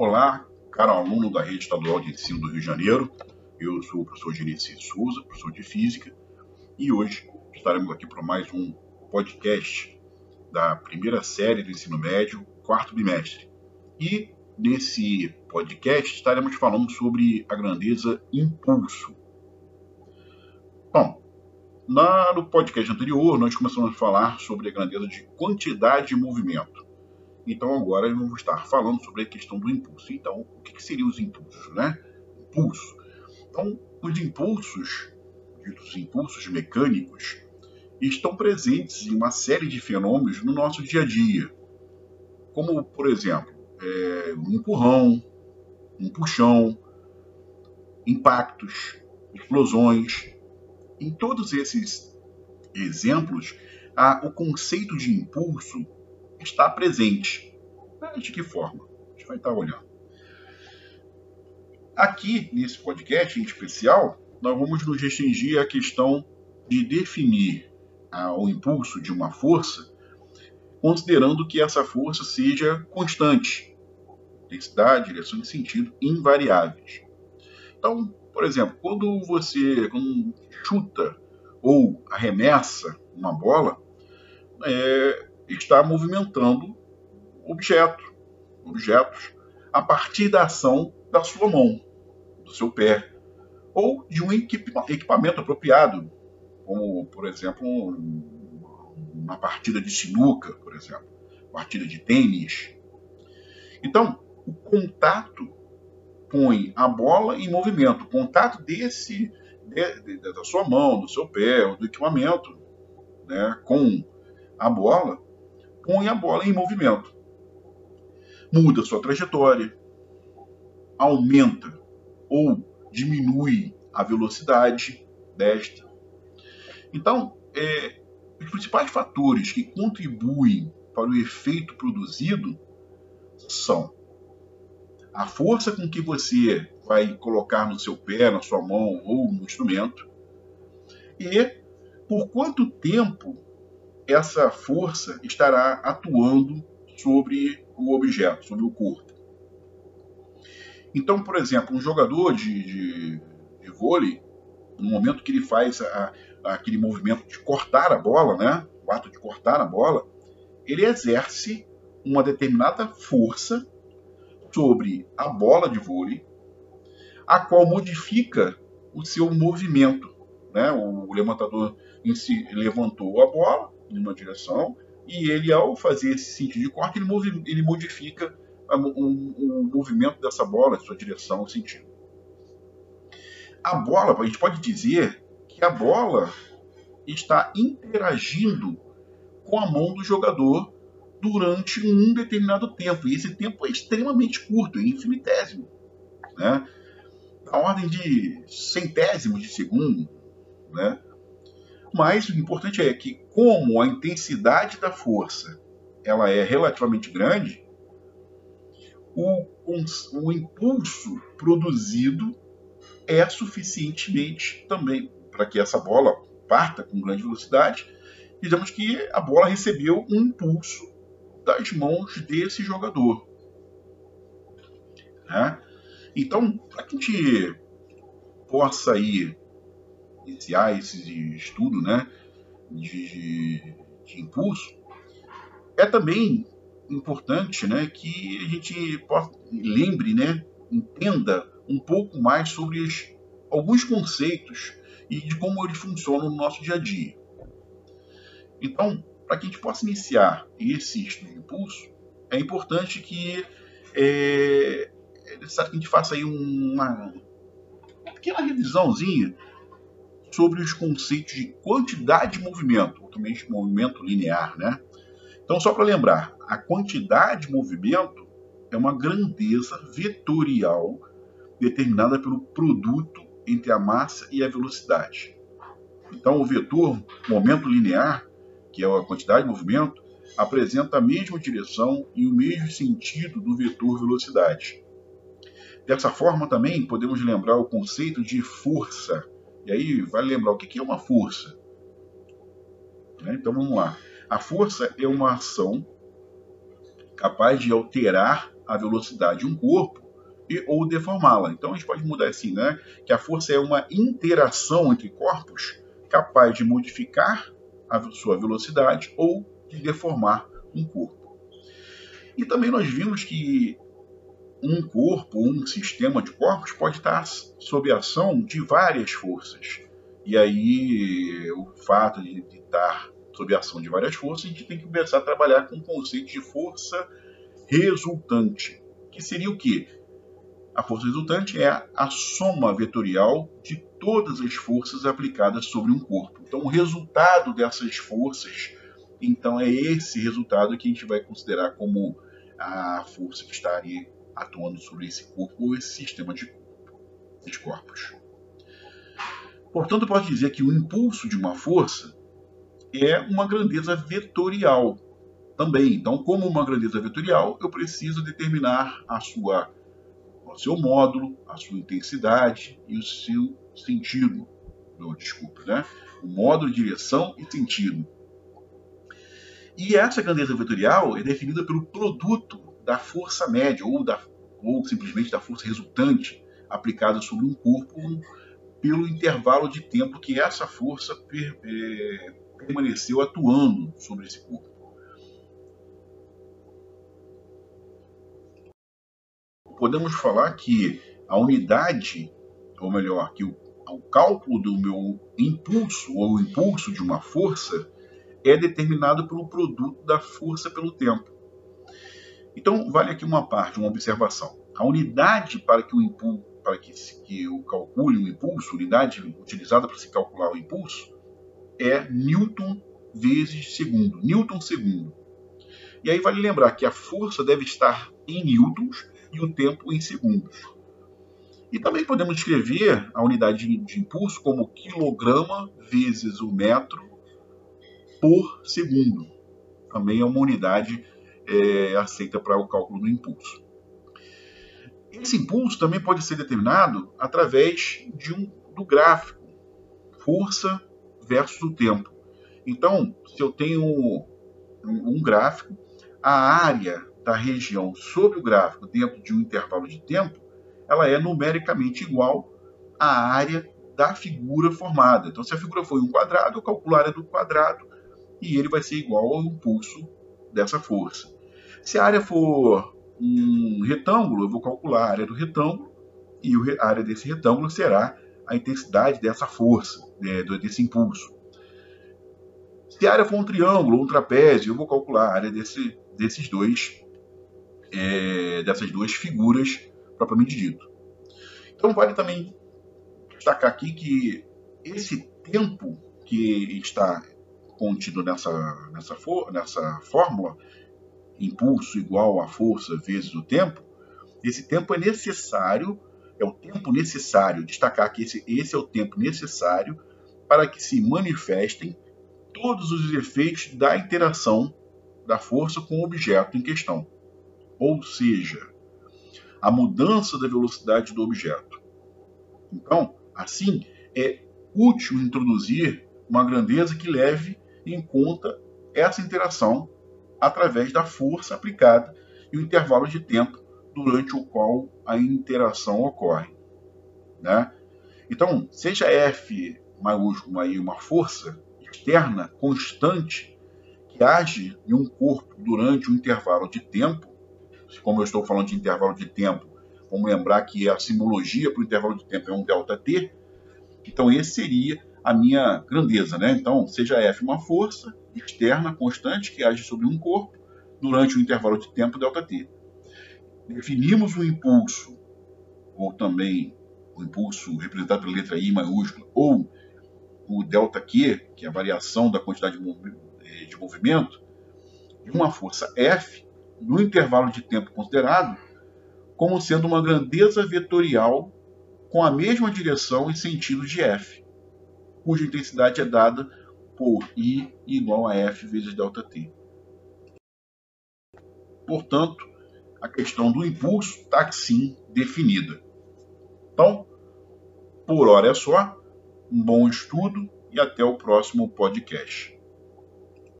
Olá, caro aluno da Rede Estadual de Ensino do Rio de Janeiro. Eu sou o professor Genesi Souza, professor de Física, e hoje estaremos aqui para mais um podcast da primeira série do ensino médio, quarto bimestre. E nesse podcast estaremos falando sobre a grandeza impulso. Bom, na, no podcast anterior nós começamos a falar sobre a grandeza de quantidade de movimento. Então agora vamos estar falando sobre a questão do impulso. Então, o que, que seriam os impulsos, né? Impulso. Então, os impulsos, os impulsos mecânicos, estão presentes em uma série de fenômenos no nosso dia a dia, como, por exemplo, é, um empurrão, um puxão, impactos, explosões. Em todos esses exemplos, há o conceito de impulso está presente. De que forma? A gente vai estar olhando. Aqui, nesse podcast em especial, nós vamos nos restringir à questão de definir ah, o impulso de uma força, considerando que essa força seja constante, intensidade, direção e sentido invariáveis. Então, por exemplo, quando você quando chuta ou arremessa uma bola, é, está movimentando objeto, objetos a partir da ação da sua mão, do seu pé, ou de um equipamento apropriado, como, por exemplo, uma partida de sinuca, por exemplo, partida de tênis. Então, o contato põe a bola em movimento. O contato desse de, de, da sua mão, do seu pé, do equipamento, né, com a bola, põe a bola em movimento. Muda sua trajetória, aumenta ou diminui a velocidade desta. Então, é, os principais fatores que contribuem para o efeito produzido são a força com que você vai colocar no seu pé, na sua mão ou no instrumento, e por quanto tempo essa força estará atuando sobre o objeto, sobre o corpo. Então, por exemplo, um jogador de, de, de vôlei, no momento que ele faz a, aquele movimento de cortar a bola, né, o ato de cortar a bola, ele exerce uma determinada força sobre a bola de vôlei, a qual modifica o seu movimento. Né? O levantador em si levantou a bola, em uma direção, e ele, ao fazer esse sentido de corte, ele, ele modifica o um movimento dessa bola, sua direção, o sentido. A bola, a gente pode dizer que a bola está interagindo com a mão do jogador durante um determinado tempo. E esse tempo é extremamente curto, é infinitésimo. Né? A ordem de centésimos de segundo. Né? Mas o importante é que, como a intensidade da força ela é relativamente grande, o, o impulso produzido é suficientemente também para que essa bola parta com grande velocidade. Digamos que a bola recebeu um impulso das mãos desse jogador. Né? Então, para que a gente possa ir iniciar esse estudo né, de, de impulso, é também importante né, que a gente lembre, né, entenda um pouco mais sobre os, alguns conceitos e de como eles funcionam no nosso dia a dia. Então, para que a gente possa iniciar esse estudo de impulso, é importante que é, é necessário que a gente faça aí uma pequena revisãozinha sobre os conceitos de quantidade de movimento, também movimento linear, né? Então, só para lembrar, a quantidade de movimento é uma grandeza vetorial determinada pelo produto entre a massa e a velocidade. Então, o vetor momento linear, que é a quantidade de movimento, apresenta a mesma direção e o mesmo sentido do vetor velocidade. Dessa forma, também podemos lembrar o conceito de força, e aí vai lembrar o que é uma força. Né? Então vamos lá. A força é uma ação capaz de alterar a velocidade de um corpo e, ou deformá-la. Então a gente pode mudar assim, né? Que a força é uma interação entre corpos capaz de modificar a sua velocidade ou de deformar um corpo. E também nós vimos que um corpo, um sistema de corpos pode estar sob ação de várias forças. E aí o fato de, de estar sob ação de várias forças, a gente tem que começar a trabalhar com o conceito de força resultante, que seria o quê? A força resultante é a soma vetorial de todas as forças aplicadas sobre um corpo. Então, o resultado dessas forças, então é esse resultado que a gente vai considerar como a força que estaria atuando sobre esse corpo ou esse sistema de, corpos. Portanto, pode dizer que o impulso de uma força é uma grandeza vetorial também. Então, como uma grandeza vetorial, eu preciso determinar a sua, o seu módulo, a sua intensidade e o seu sentido. Não, desculpa, né? O módulo, direção e sentido. E essa grandeza vetorial é definida pelo produto da força média ou, da, ou simplesmente da força resultante aplicada sobre um corpo pelo intervalo de tempo que essa força per, é, permaneceu atuando sobre esse corpo. Podemos falar que a unidade, ou melhor, que o, o cálculo do meu impulso ou o impulso de uma força é determinado pelo produto da força pelo tempo. Então, vale aqui uma parte, uma observação. A unidade para que o impulso, para que, que eu calcule o impulso, unidade utilizada para se calcular o impulso, é Newton vezes segundo, Newton segundo. E aí vale lembrar que a força deve estar em newtons e o tempo em segundos. E também podemos escrever a unidade de impulso como quilograma vezes o metro por segundo. Também é uma unidade é, aceita para o cálculo do impulso. Esse impulso também pode ser determinado através de um, do gráfico força versus o tempo. Então, se eu tenho um gráfico, a área da região sobre o gráfico dentro de um intervalo de tempo, ela é numericamente igual à área da figura formada. Então, se a figura foi um quadrado, eu calculo a área do quadrado e ele vai ser igual ao impulso dessa força. Se a área for um retângulo, eu vou calcular a área do retângulo e a área desse retângulo será a intensidade dessa força, né, desse impulso. Se a área for um triângulo ou um trapézio, eu vou calcular a área desse, desses dois, é, dessas duas figuras propriamente dito. Então vale também destacar aqui que esse tempo que está contido nessa, nessa, for, nessa fórmula, impulso igual a força vezes o tempo, esse tempo é necessário é o tempo necessário, destacar que esse, esse é o tempo necessário para que se manifestem todos os efeitos da interação da força com o objeto em questão. Ou seja, a mudança da velocidade do objeto. Então, assim, é útil introduzir uma grandeza que leve em conta essa interação através da força aplicada e o intervalo de tempo durante o qual a interação ocorre. Né? Então, seja F maiúsculo aí uma força externa constante que age em um corpo durante um intervalo de tempo, como eu estou falando de intervalo de tempo, vamos lembrar que a simologia para o intervalo de tempo é um ΔT, então esse seria a minha grandeza, né? Então, seja F uma força externa constante que age sobre um corpo durante um intervalo de tempo ΔT definimos o impulso, ou também o impulso representado pela letra I maiúscula, ou o delta Q, que é a variação da quantidade eh, de movimento, de uma força F, no intervalo de tempo considerado, como sendo uma grandeza vetorial com a mesma direção e sentido de F, cuja intensidade é dada por I igual a F vezes ΔT. Portanto, a questão do impulso está sim definida. Então, por hora é só, um bom estudo e até o próximo podcast.